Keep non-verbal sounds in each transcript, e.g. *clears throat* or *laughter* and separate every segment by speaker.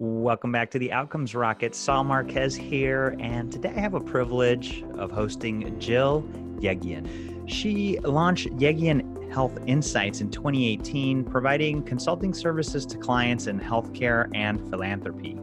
Speaker 1: Welcome back to the Outcomes Rocket. Saul Marquez here, and today I have a privilege of hosting Jill Yegian. She launched Yegian Health Insights in 2018, providing consulting services to clients in healthcare and philanthropy.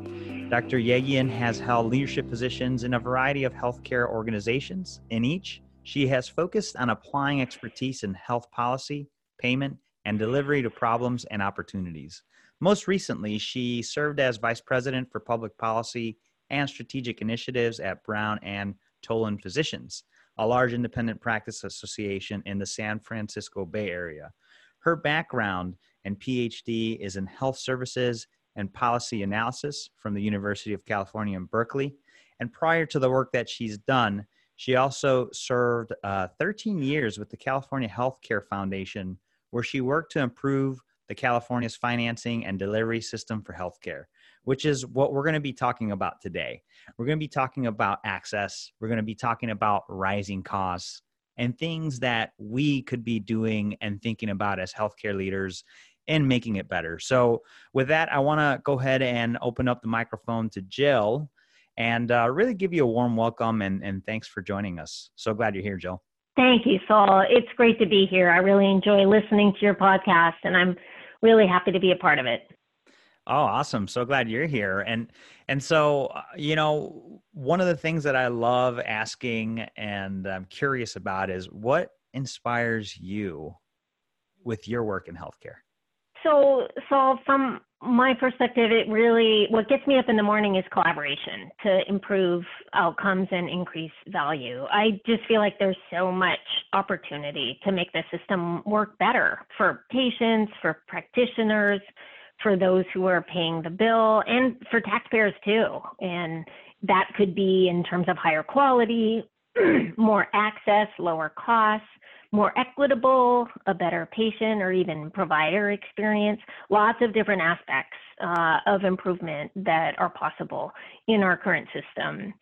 Speaker 1: Dr. Yegian has held leadership positions in a variety of healthcare organizations. In each, she has focused on applying expertise in health policy, payment, and delivery to problems and opportunities. Most recently, she served as Vice President for Public Policy and Strategic Initiatives at Brown and Toland Physicians, a large independent practice association in the San Francisco Bay Area. Her background and PhD is in health services and policy analysis from the University of California in Berkeley. And prior to the work that she's done, she also served uh, 13 years with the California Healthcare Foundation, where she worked to improve the California's financing and delivery system for healthcare, which is what we're going to be talking about today. We're going to be talking about access, we're going to be talking about rising costs and things that we could be doing and thinking about as healthcare leaders and making it better. So, with that, I want to go ahead and open up the microphone to Jill and uh, really give you a warm welcome and, and thanks for joining us. So glad you're here, Jill.
Speaker 2: Thank you, Saul. It's great to be here. I really enjoy listening to your podcast, and I'm really happy to be a part of it.
Speaker 1: Oh, awesome. So glad you're here. And and so, uh, you know, one of the things that I love asking and I'm curious about is what inspires you with your work in healthcare?
Speaker 2: So, so from my perspective, it really what gets me up in the morning is collaboration to improve outcomes and increase value. I just feel like there's so much opportunity to make the system work better for patients, for practitioners, for those who are paying the bill, and for taxpayers too. And that could be in terms of higher quality, *clears throat* more access, lower costs more equitable, a better patient or even provider experience, lots of different aspects uh, of improvement that are possible in our current system.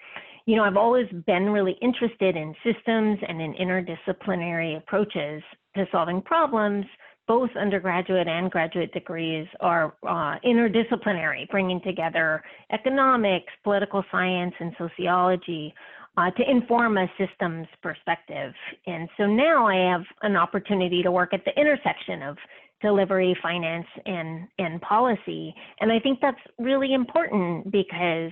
Speaker 2: You know, I've always been really interested in systems and in interdisciplinary approaches to solving problems. Both undergraduate and graduate degrees are uh, interdisciplinary, bringing together economics, political science, and sociology uh, to inform a systems perspective. And so now I have an opportunity to work at the intersection of delivery, finance, and, and policy. And I think that's really important because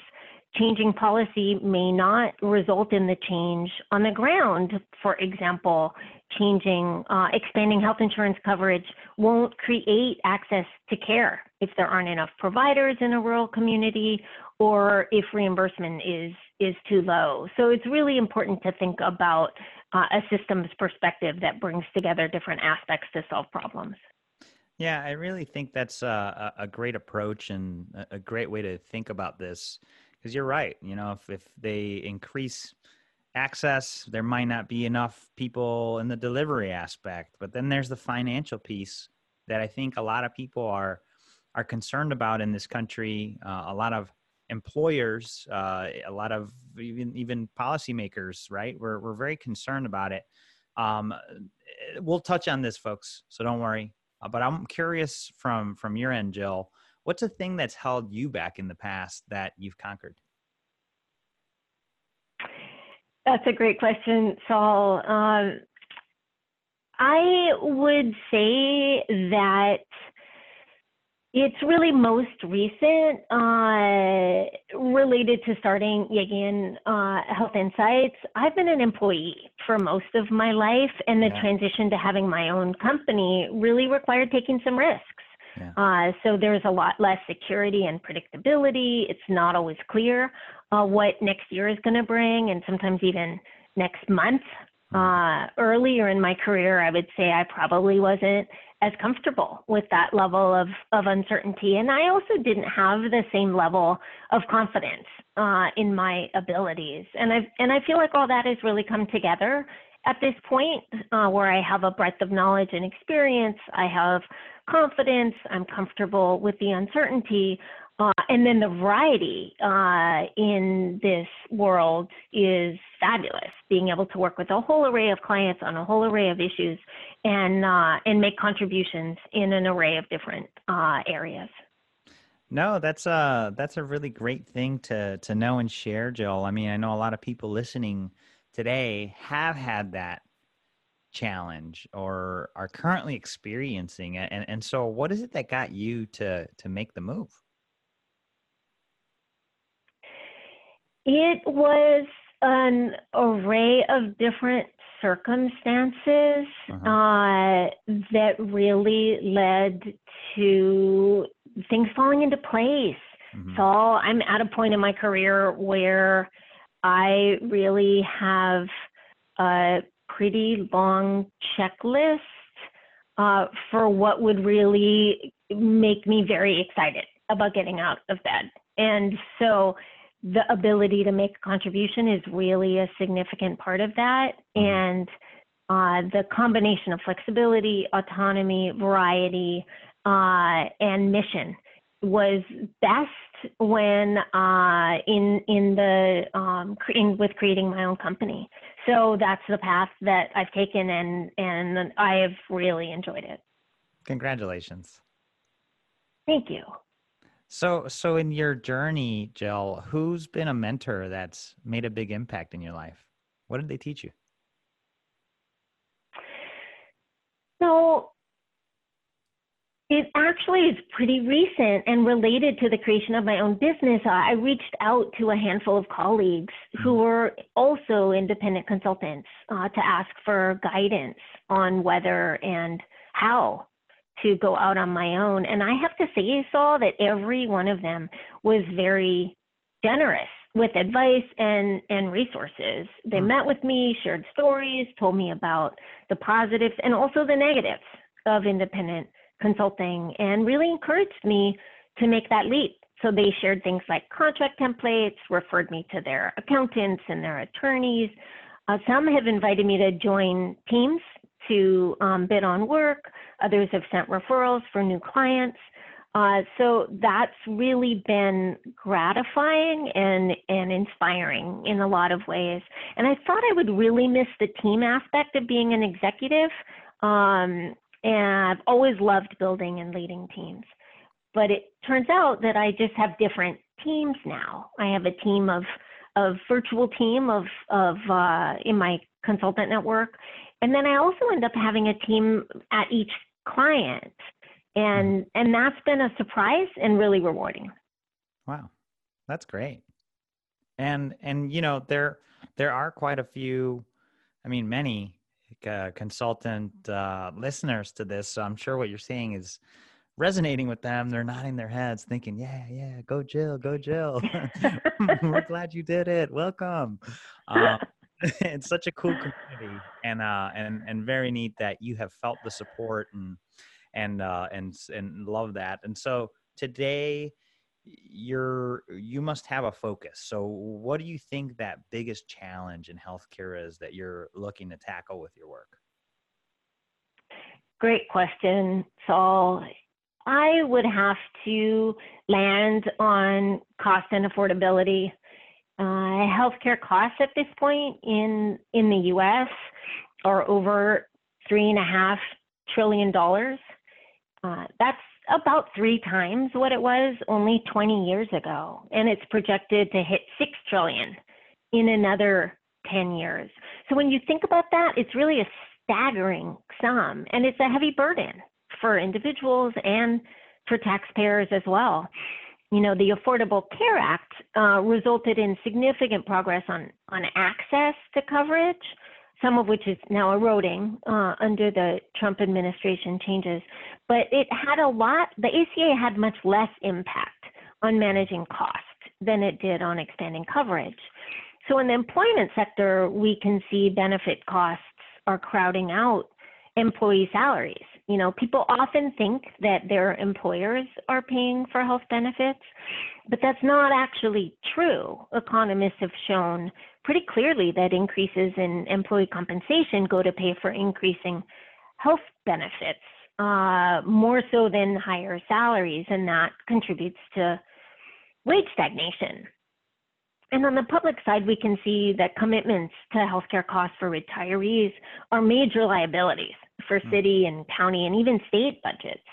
Speaker 2: changing policy may not result in the change on the ground. For example, changing, uh, expanding health insurance coverage won't create access to care if there aren't enough providers in a rural community or if reimbursement is is too low. So it's really important to think about uh, a systems perspective that brings together different aspects to solve problems.
Speaker 1: Yeah, I really think that's a, a great approach and a great way to think about this. Because you're right. You know, if, if they increase access, there might not be enough people in the delivery aspect. But then there's the financial piece that I think a lot of people are are concerned about in this country. Uh, a lot of employers, uh, a lot of even even policymakers, right? We're we're very concerned about it. Um, we'll touch on this, folks, so don't worry. Uh, but I'm curious from from your end, Jill. What's a thing that's held you back in the past that you've conquered?
Speaker 2: That's a great question, Saul. Um, I would say that it's really most recent, uh, related to starting Yegian uh, Health Insights. I've been an employee for most of my life, and the yeah. transition to having my own company really required taking some risks. Yeah. Uh, so there's a lot less security and predictability. It's not always clear uh, what next year is going to bring, and sometimes even next month. Uh, earlier in my career, I would say I probably wasn't as comfortable with that level of, of uncertainty. And I also didn't have the same level of confidence uh, in my abilities. And I've, and I feel like all that has really come together at this point uh, where I have a breadth of knowledge and experience. I have confidence. I'm comfortable with the uncertainty. Uh, and then the variety uh, in this world is fabulous. Being able to work with a whole array of clients on a whole array of issues and uh, and make contributions in an array of different uh, areas.
Speaker 1: No, that's a that's a really great thing to to know and share, Jill. I mean, I know a lot of people listening today have had that challenge or are currently experiencing it. And and so what is it that got you to to make the move?
Speaker 2: It was an array of different circumstances uh-huh. uh, that really led to things falling into place. Mm-hmm. So I'm at a point in my career where I really have a pretty long checklist uh, for what would really make me very excited about getting out of bed. And so the ability to make a contribution is really a significant part of that. Mm-hmm. And uh, the combination of flexibility, autonomy, variety, uh, and mission was best when uh, in in the um, in, with creating my own company. So that's the path that I've taken, and and I have really enjoyed it.
Speaker 1: Congratulations.
Speaker 2: Thank you.
Speaker 1: So so in your journey, Jill, who's been a mentor that's made a big impact in your life? What did they teach you?
Speaker 2: So it actually is pretty recent and related to the creation of my own business. I reached out to a handful of colleagues who mm-hmm. were also independent consultants uh, to ask for guidance on whether and how to go out on my own. And I have to say, Saul, that every one of them was very generous with advice and, and resources. They mm. met with me, shared stories, told me about the positives and also the negatives of independent consulting and really encouraged me to make that leap. So they shared things like contract templates, referred me to their accountants and their attorneys. Uh, some have invited me to join teams to um, bid on work. Others have sent referrals for new clients. Uh, so that's really been gratifying and, and inspiring in a lot of ways. And I thought I would really miss the team aspect of being an executive. Um, and I've always loved building and leading teams. But it turns out that I just have different teams now. I have a team of of virtual team of of uh, in my consultant network, and then I also end up having a team at each client, and mm-hmm. and that's been a surprise and really rewarding.
Speaker 1: Wow, that's great. And and you know there there are quite a few, I mean many uh, consultant uh, listeners to this. So I'm sure what you're saying is resonating with them. They're nodding their heads, thinking, "Yeah, yeah, go Jill, go Jill. *laughs* We're glad you did it. Welcome." Um, *laughs* it's such a cool community, and uh, and and very neat that you have felt the support and and uh, and and love that. And so today you're you must have a focus. So what do you think that biggest challenge in healthcare is that you're looking to tackle with your work?
Speaker 2: Great question saul. I would have to land on cost and affordability uh, healthcare costs at this point in in the us are over three and a half trillion dollars uh, that's about three times what it was only 20 years ago, and it's projected to hit 6 trillion in another 10 years. So when you think about that, it's really a staggering sum, and it's a heavy burden for individuals and for taxpayers as well. You know, the Affordable Care Act uh, resulted in significant progress on, on access to coverage, some of which is now eroding uh, under the Trump administration changes. But it had a lot, the ACA had much less impact on managing cost than it did on expanding coverage. So in the employment sector, we can see benefit costs are crowding out employee salaries. You know, people often think that their employers are paying for health benefits, but that's not actually true. Economists have shown pretty clearly that increases in employee compensation go to pay for increasing health benefits uh, more so than higher salaries, and that contributes to wage stagnation. And on the public side, we can see that commitments to healthcare costs for retirees are major liabilities for hmm. city and county and even state budgets.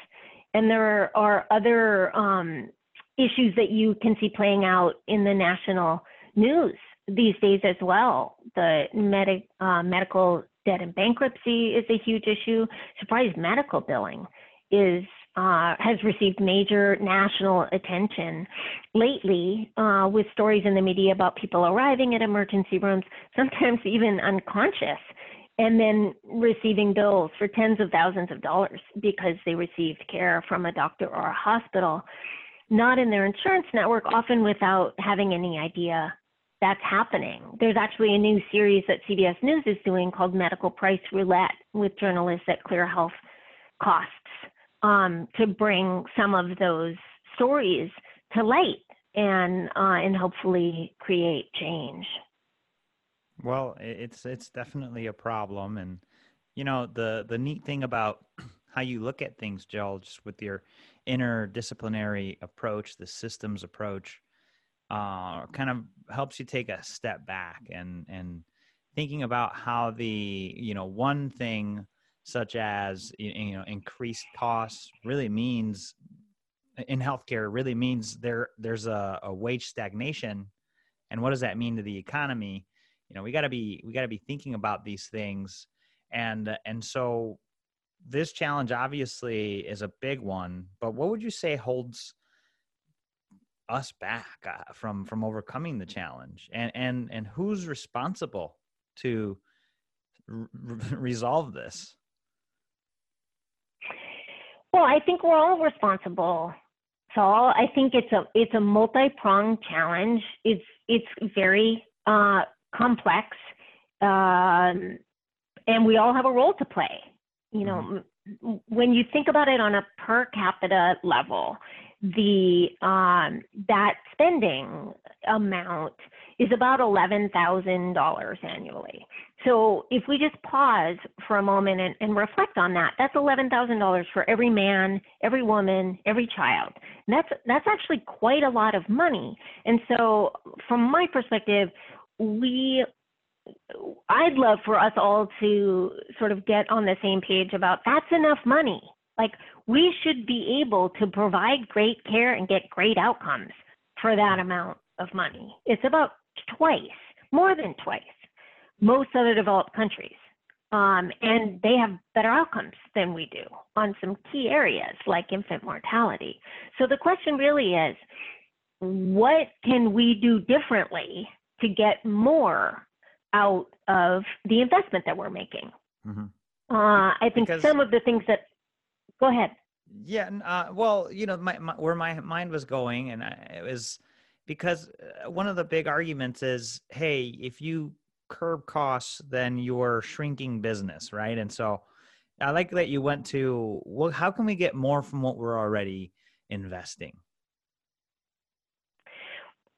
Speaker 2: And there are other um, issues that you can see playing out in the national news these days as well. The med- uh, medical debt and bankruptcy is a huge issue. Surprise medical billing is uh, has received major national attention lately uh, with stories in the media about people arriving at emergency rooms, sometimes even unconscious, and then receiving bills for tens of thousands of dollars because they received care from a doctor or a hospital, not in their insurance network, often without having any idea that's happening. There's actually a new series that CBS News is doing called Medical Price Roulette with journalists at Clear Health Costs um, to bring some of those stories to light and uh, and hopefully create change.
Speaker 1: Well, it's it's definitely a problem, and you know the the neat thing about *clears throat* how you look at things, Jill, just with your interdisciplinary approach, the systems approach uh, kind of helps you take a step back and and thinking about how the you know one thing such as you know increased costs really means in healthcare really means there there's a, a wage stagnation. And what does that mean to the economy you know we got to be we got to be thinking about these things and and so this challenge obviously is a big one but what would you say holds us back uh, from from overcoming the challenge and and and who's responsible to r- *laughs* resolve this
Speaker 2: well i think we're all responsible Saul. I think it's a it's a multi-pronged challenge. It's it's very uh, complex, um, and we all have a role to play. You know, mm-hmm. when you think about it on a per capita level, the um, that spending amount is about $11,000 annually. So if we just pause for a moment and, and reflect on that, that's $11,000 for every man, every woman, every child. And that's that's actually quite a lot of money. And so from my perspective, we I'd love for us all to sort of get on the same page about that's enough money. Like we should be able to provide great care and get great outcomes for that amount of money. It's about twice, more than twice, most other developed countries. Um, and they have better outcomes than we do on some key areas like infant mortality. So the question really is what can we do differently to get more out of the investment that we're making? Mm-hmm. Uh, I think because some of the things that go ahead.
Speaker 1: Yeah, uh, well, you know, my, my, where my mind was going, and I, it was because uh, one of the big arguments is, hey, if you curb costs, then you're shrinking business, right? And so, I like that you went to, well, how can we get more from what we're already investing?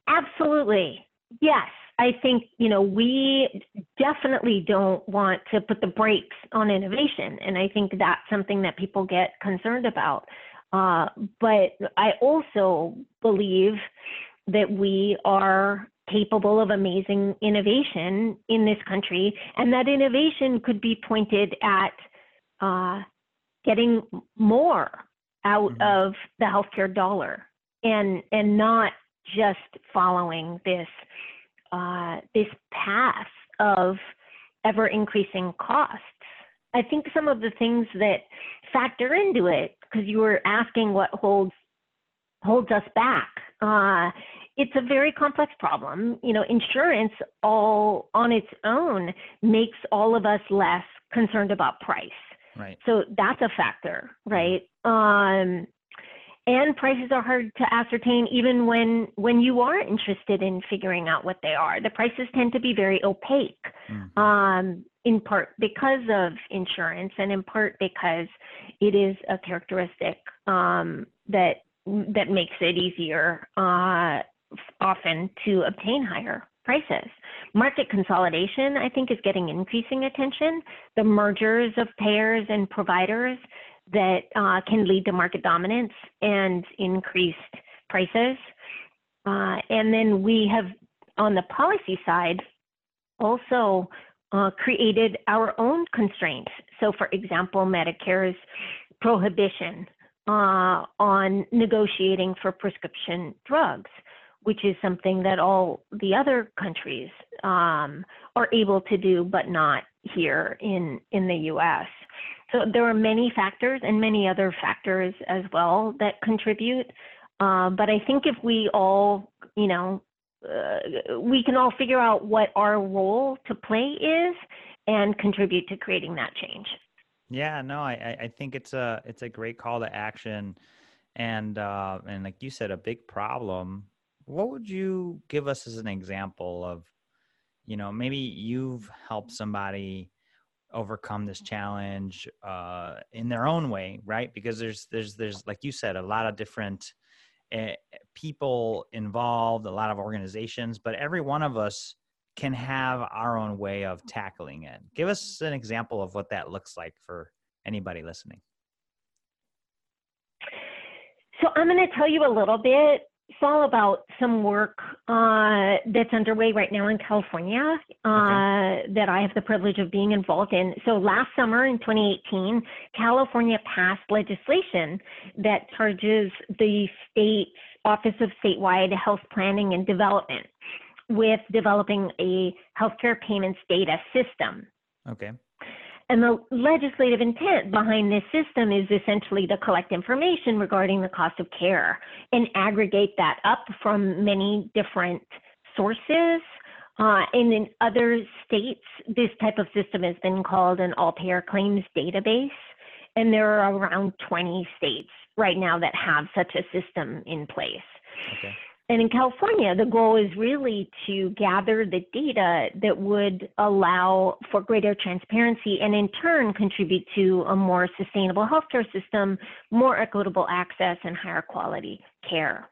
Speaker 2: Absolutely, yes. I think, you know, we definitely don't want to put the brakes on innovation. And I think that's something that people get concerned about. Uh, but I also believe that we are capable of amazing innovation in this country, and that innovation could be pointed at uh, getting more out mm-hmm. of the healthcare dollar and and not just following this uh, this path of ever increasing costs. I think some of the things that factor into it, because you were asking what holds holds us back. Uh, it's a very complex problem. You know, insurance all on its own makes all of us less concerned about price.
Speaker 1: Right.
Speaker 2: So that's a factor, right? Um, and prices are hard to ascertain even when when you are interested in figuring out what they are the prices tend to be very opaque mm-hmm. um, in part because of insurance and in part because it is a characteristic um, that that makes it easier uh, often to obtain higher prices. Market consolidation, I think, is getting increasing attention. The mergers of payers and providers that uh, can lead to market dominance and increased prices. Uh, and then we have, on the policy side, also uh, created our own constraints. So, for example, Medicare's prohibition uh, on negotiating for prescription drugs, which is something that all the other countries um, are able to do, but not here in, in the US. So there are many factors and many other factors as well that contribute. Uh, but I think if we all, you know, uh, we can all figure out what our role to play is and contribute to creating that change.
Speaker 1: Yeah, no, I, I think it's a it's a great call to action, and uh, and like you said, a big problem. What would you give us as an example of, you know, maybe you've helped somebody overcome this challenge uh, in their own way, right? Because there's there's there's like you said, a lot of different uh, people involved, a lot of organizations, but every one of us can have our own way of tackling it. Give us an example of what that looks like for anybody listening.
Speaker 2: So I'm going to tell you a little bit, Saul, about some work uh, that's underway right now in California uh, okay. that I have the privilege of being involved in. So last summer in 2018, California passed legislation that charges the state's Office of Statewide Health Planning and Development with developing a healthcare payments data system.
Speaker 1: Okay.
Speaker 2: And the legislative intent behind this system is essentially to collect information regarding the cost of care and aggregate that up from many different sources. Uh, and in other states, this type of system has been called an all payer claims database. And there are around 20 states right now that have such a system in place. Okay. And in California, the goal is really to gather the data that would allow for greater transparency and in turn contribute to a more sustainable healthcare system, more equitable access, and higher quality care.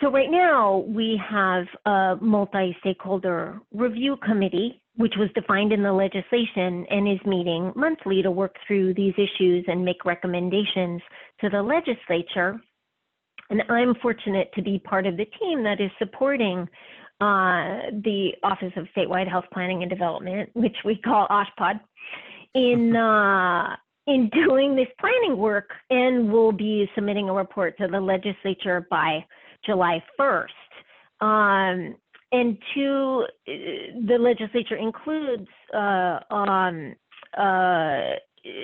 Speaker 2: So right now we have a multi-stakeholder review committee, which was defined in the legislation and is meeting monthly to work through these issues and make recommendations to the legislature and I'm fortunate to be part of the team that is supporting uh, the Office of Statewide Health Planning and Development, which we call OSHPD, in uh, in doing this planning work, and we'll be submitting a report to the legislature by July 1st. Um, and two, the legislature includes uh, um, uh,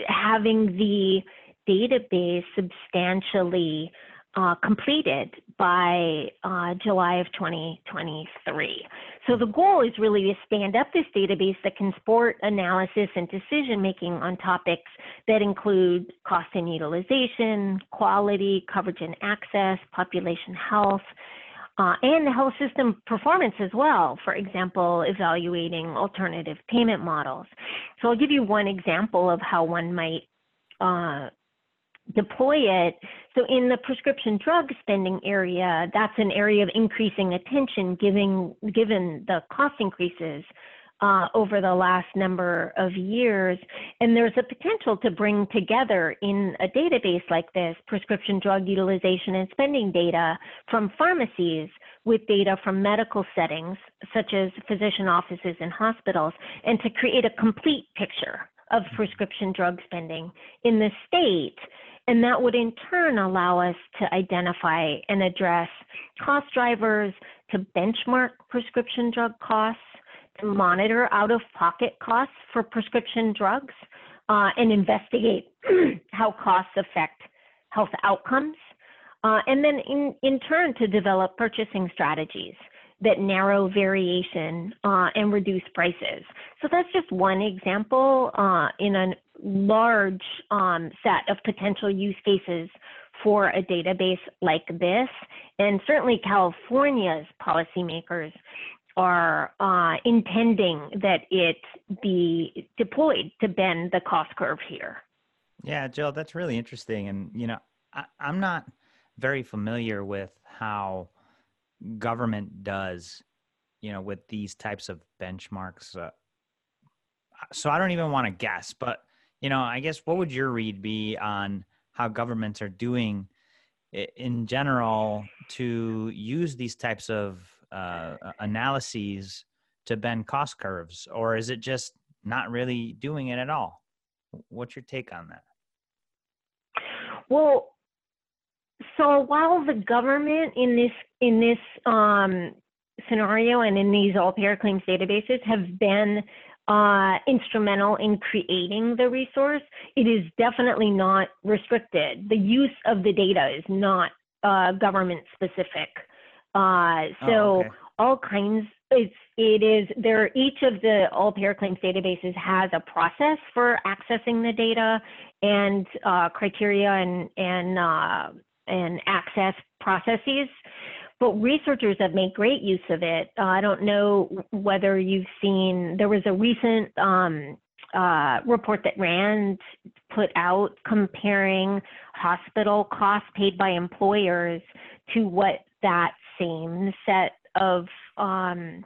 Speaker 2: having the database substantially uh, completed by uh, July of 2023. So the goal is really to stand up this database that can support analysis and decision making on topics that include cost and utilization, quality, coverage and access, population health, uh, and the health system performance as well. For example, evaluating alternative payment models. So I'll give you one example of how one might uh, deploy it. So in the prescription drug spending area, that's an area of increasing attention given given the cost increases uh, over the last number of years. And there's a potential to bring together in a database like this prescription drug utilization and spending data from pharmacies with data from medical settings, such as physician offices and hospitals, and to create a complete picture of prescription drug spending in the state and that would in turn allow us to identify and address cost drivers, to benchmark prescription drug costs, to monitor out of pocket costs for prescription drugs, uh, and investigate *clears throat* how costs affect health outcomes. Uh, and then in, in turn to develop purchasing strategies that narrow variation uh, and reduce prices. So that's just one example uh, in a large um, set of potential use cases for a database like this. And certainly California's policymakers are uh, intending that it be deployed to bend the cost curve here.
Speaker 1: Yeah, Jill, that's really interesting. And, you know, I, I'm not very familiar with how government does, you know, with these types of benchmarks. Uh, so I don't even want to guess, but you know, I guess what would your read be on how governments are doing in general to use these types of uh, analyses to bend cost curves, or is it just not really doing it at all? What's your take on that?
Speaker 2: Well, so while the government in this in this um, scenario and in these all payer claims databases have been uh, instrumental in creating the resource, it is definitely not restricted. The use of the data is not uh, government specific. Uh, so oh, okay. all kinds it's it is there each of the all payer claims databases has a process for accessing the data and uh, criteria and and uh, and access processes but researchers have made great use of it. Uh, I don't know whether you've seen, there was a recent um, uh, report that RAND put out comparing hospital costs paid by employers to what that same set of um,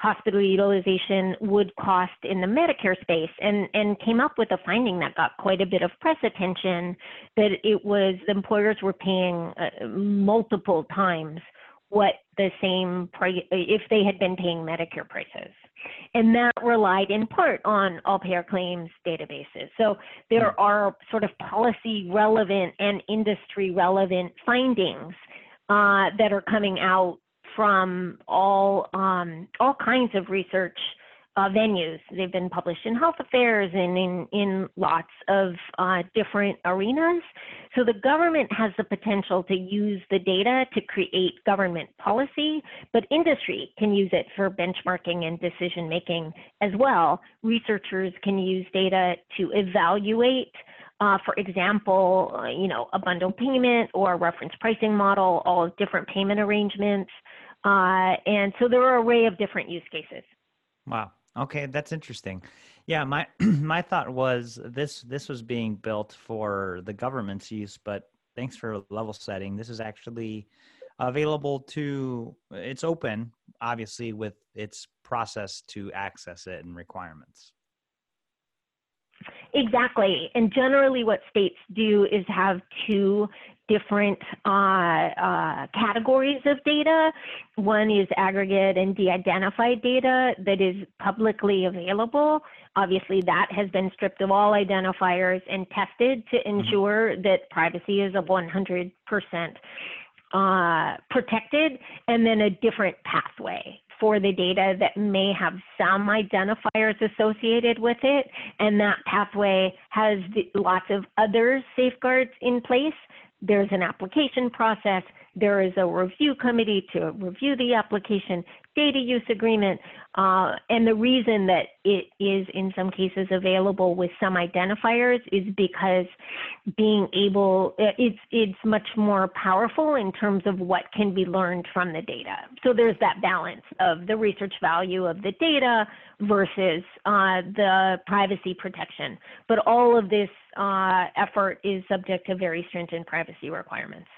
Speaker 2: hospital utilization would cost in the Medicare space and, and came up with a finding that got quite a bit of press attention that it was the employers were paying uh, multiple times what the same price, if they had been paying Medicare prices. And that relied in part on all payer claims databases. So there hmm. are sort of policy relevant and industry relevant findings uh, that are coming out from all um, all kinds of research uh, venues. They've been published in health affairs and in, in lots of uh, different arenas. So the government has the potential to use the data to create government policy, but industry can use it for benchmarking and decision making as well. Researchers can use data to evaluate uh, for example, uh, you know, a bundle payment or a reference pricing model, all different payment arrangements. Uh, and so there are an array of different use cases.
Speaker 1: Wow. Okay, that's interesting. Yeah, my *clears throat* my thought was this this was being built for the government's use, but thanks for level setting. This is actually available to it's open obviously with its process to access it and requirements.
Speaker 2: Exactly. And generally, what states do is have two different uh, uh, categories of data. One is aggregate and de identified data that is publicly available. Obviously, that has been stripped of all identifiers and tested to mm-hmm. ensure that privacy is a 100% uh, protected, and then a different pathway for the data that may have some identifiers associated with it, and that pathway has the, lots of other safeguards in place. There's an application process, there is a review committee to review the application, data use agreement, uh, and the reason that it is in some cases available with some identifiers is because being able, it's, it's much more powerful in terms of what can be learned from the data. So there's that balance of the research value of the data versus uh, the privacy protection. But all of this uh, effort is subject to very stringent privacy requirements.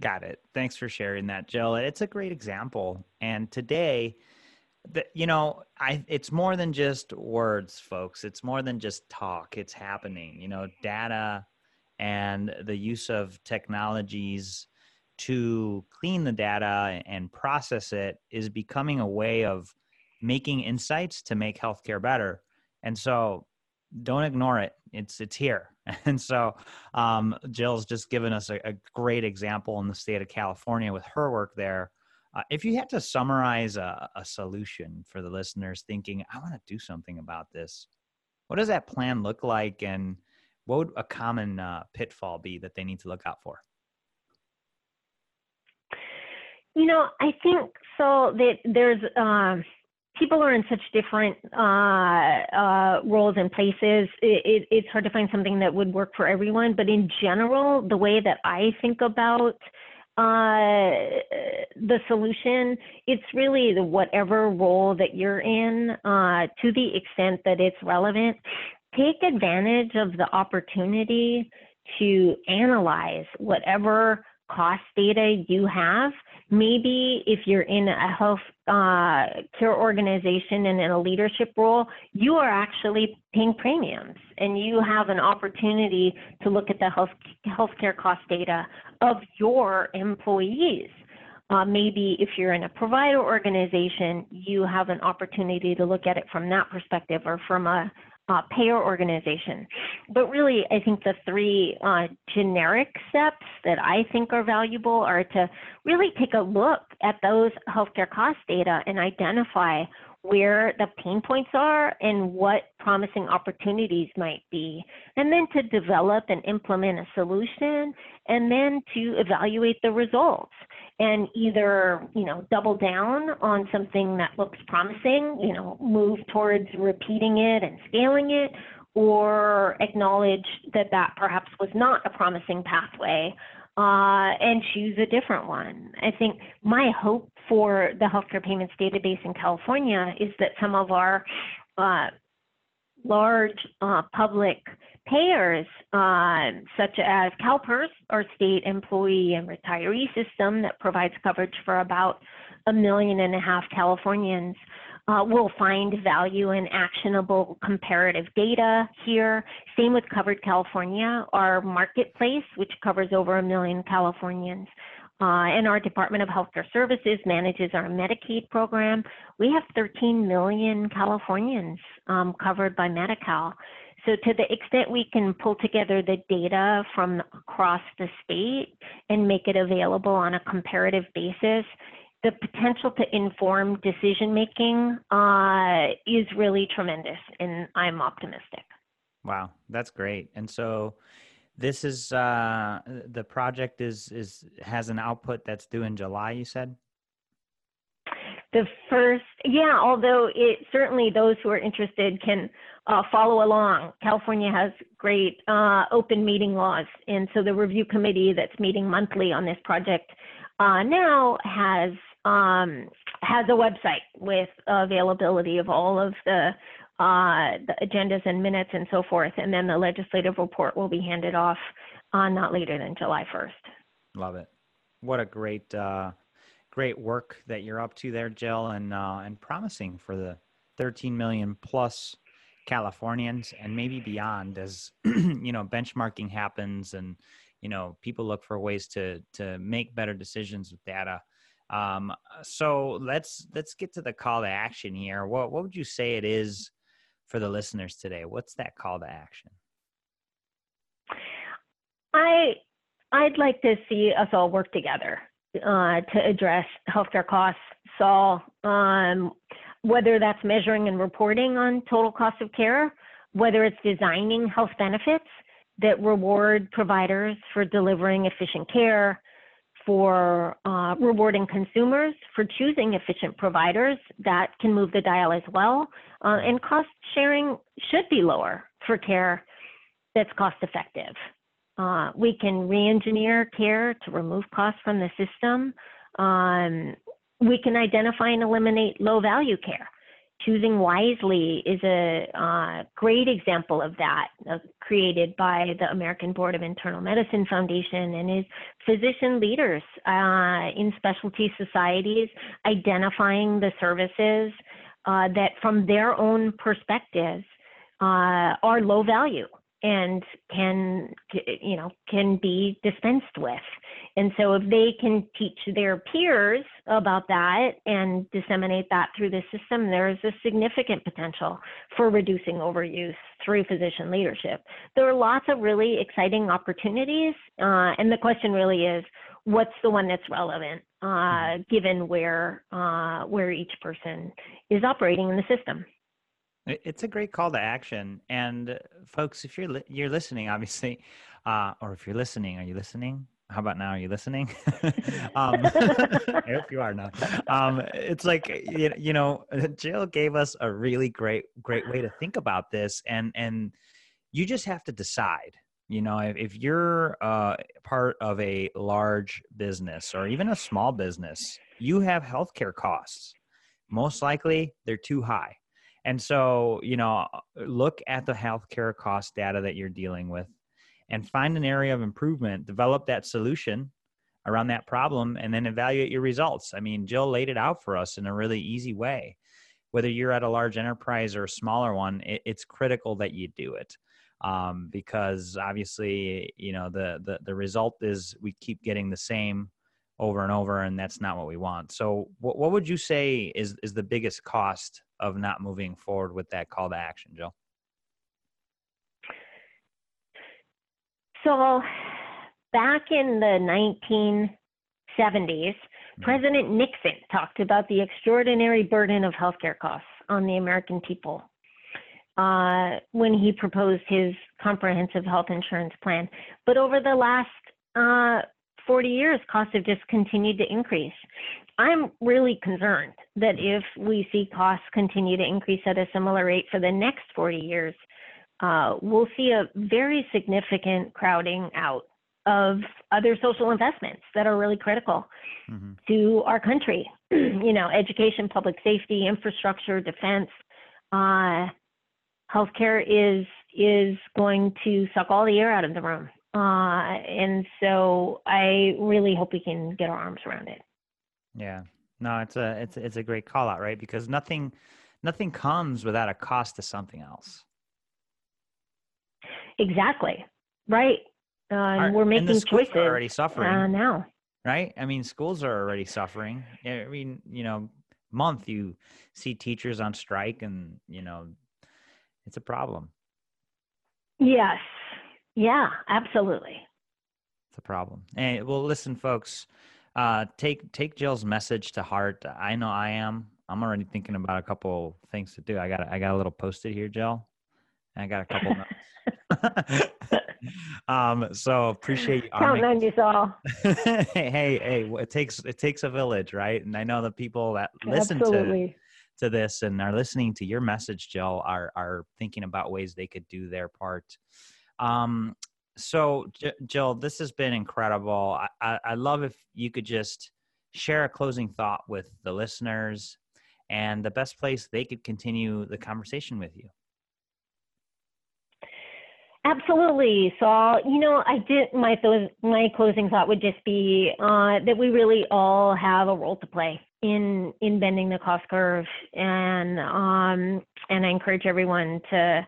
Speaker 1: Got it. Thanks for sharing that, Jill. It's a great example. And today, the, you know, I it's more than just words, folks. It's more than just talk. It's happening. You know, data and the use of technologies to clean the data and process it is becoming a way of making insights to make healthcare better. And so don't ignore it. It's it's here. *laughs* And so um, Jill's just given us a, a, great example in the state of California with her work there. Uh, if you had to summarize a, a solution for the listeners thinking, I want to do something about this, what does that plan look like? And what would a common uh, pitfall be that they need to look out for?
Speaker 2: You know, I think so that there's, uh, people are in such different uh, uh, roles and places. It, it, it's hard to find something that would work for everyone. But in general, the way that I think about uh, the solution, it's really the whatever role that you're in, uh, to the extent that it's relevant. Take advantage of the opportunity to analyze whatever cost data you have maybe if you're in a health uh, care organization and in a leadership role, you are actually paying premiums and you have an opportunity to look at the health healthcare cost data of your employees. Uh, maybe if you're in a provider organization, you have an opportunity to look at it from that perspective or from a, uh, payer organization. But really, I think the three uh, generic steps that I think are valuable are to really take a look at those healthcare cost data and identify where the pain points are and what promising opportunities might be, and then to develop and implement a solution, and then to evaluate the results and either you know double down on something that looks promising, you know, move towards repeating it and scaling it, or acknowledge that that perhaps was not a promising pathway uh, and choose a different one. I think my hope for the healthcare payments database in California is that some of our uh, large uh, public payers, uh, such as CalPERS, our state employee and retiree system that provides coverage for about a million and a half Californians, uh, will find value in actionable comparative data here. Same with Covered California, our marketplace, which covers over a million Californians. Uh, and our Department of Healthcare Services manages our Medicaid program. We have 13 million Californians um, covered by Medi-Cal. So to the extent we can pull together the data from across the state and make it available on a comparative basis, the potential to inform decision making uh, is really tremendous, and I'm optimistic.
Speaker 1: Wow, that's great. And so, this is uh, the project is is has an output that's due in July. You said
Speaker 2: the first, yeah. Although it certainly those who are interested can uh, follow along. California has great uh, open meeting laws, and so the review committee that's meeting monthly on this project uh, now has um, has a website with availability of all of the, uh, the agendas and minutes and so forth. And then the legislative report will be handed off on not later than July 1st.
Speaker 1: Love it. What a great, uh, great work that you're up to there, Jill, and uh, and promising for the 13 million plus Californians and maybe beyond as *clears throat* you know benchmarking happens and you know people look for ways to to make better decisions with data um, so let's let's get to the call to action here. What what would you say it is for the listeners today? What's that call to action?
Speaker 2: I I'd like to see us all work together uh, to address healthcare costs. So um, whether that's measuring and reporting on total cost of care, whether it's designing health benefits that reward providers for delivering efficient care, for uh, rewarding consumers for choosing efficient providers that can move the dial as well. Uh, and cost sharing should be lower for care that's cost effective. Uh, we can re engineer care to remove costs from the system. Um, we can identify and eliminate low value care choosing wisely is a uh, great example of that, uh, created by the American Board of Internal Medicine Foundation and is physician leaders uh, in specialty societies identifying the services uh, that, from their own perspectives, uh, are low value and can you know can be dispensed with. And so if they can teach their peers about that and disseminate that through the system there's a significant potential for reducing overuse through physician leadership. There are lots of really exciting opportunities uh, and the question really is what's the one that's relevant uh, mm-hmm. given where uh, where each person is operating in the system
Speaker 1: it's a great call to action, and folks, if you're li- you're listening, obviously, uh, or if you're listening, are you listening? How about now? Are you listening? *laughs* um, *laughs* I hope you are now. Um, it's like you, you know, *laughs* Jill gave us a really great great way to think about this, and and you just have to decide. You know, if, if you're uh, part of a large business or even a small business, you have healthcare costs. Most likely, they're too high and so, you know, look at the healthcare cost data that you're dealing with and find an area of improvement, develop that solution around that problem, and then evaluate your results. I mean, Jill laid it out for us in a really easy way. Whether you're at a large enterprise or a smaller one, it, it's critical that you do it. Um, because obviously, you know, the, the, the result is we keep getting the same over and over, and that's not what we want. So, what, what would you say is is the biggest cost of not moving forward with that call to action, Jill?
Speaker 2: So, back in the 1970s, mm-hmm. President Nixon talked about the extraordinary burden of healthcare costs on the American people uh, when he proposed his comprehensive health insurance plan. But over the last uh, 40 years, costs have just continued to increase. I'm really concerned that if we see costs continue to increase at a similar rate for the next 40 years, uh, we'll see a very significant crowding out of other social investments that are really critical mm-hmm. to our country. *clears throat* you know, education, public safety, infrastructure, defense. Uh, healthcare is is going to suck all the air out of the room, uh, and so I really hope we can get our arms around it.
Speaker 1: Yeah, no, it's a it's it's a great call out, right? Because nothing nothing comes without a cost to something else.
Speaker 2: Exactly. Right. Uh, and we're making choices
Speaker 1: already suffering
Speaker 2: uh, now.
Speaker 1: Right. I mean, schools are already suffering. I mean, you know, month you see teachers on strike, and you know, it's a problem.
Speaker 2: Yes. Yeah. Absolutely.
Speaker 1: It's a problem. And well, listen, folks. Uh, take take Jill's message to heart. I know I am. I'm already thinking about a couple things to do. I got I got a little posted here, Jill. I got a couple notes. *laughs* um, so appreciate you.
Speaker 2: Counting on you all. *laughs*
Speaker 1: hey, hey, hey! It takes it takes a village, right? And I know the people that listen Absolutely. to to this and are listening to your message, Jill, are are thinking about ways they could do their part. Um, so J- Jill, this has been incredible. I, I, I love if you could just share a closing thought with the listeners and the best place they could continue the conversation with you.
Speaker 2: Absolutely. So, you know, I did my th- my closing thought would just be uh, that we really all have a role to play in in bending the cost curve, and um, and I encourage everyone to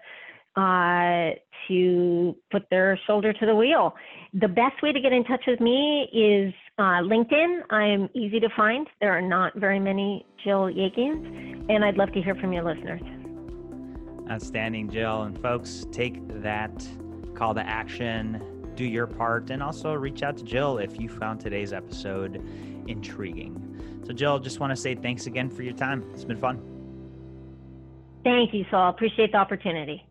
Speaker 2: uh, to put their shoulder to the wheel. The best way to get in touch with me is uh, LinkedIn. I'm easy to find. There are not very many Jill Yegians, and I'd love to hear from your listeners.
Speaker 1: Outstanding, Jill. And folks, take that call to action, do your part, and also reach out to Jill if you found today's episode intriguing. So, Jill, just want to say thanks again for your time. It's been fun.
Speaker 2: Thank you, Saul. Appreciate the opportunity.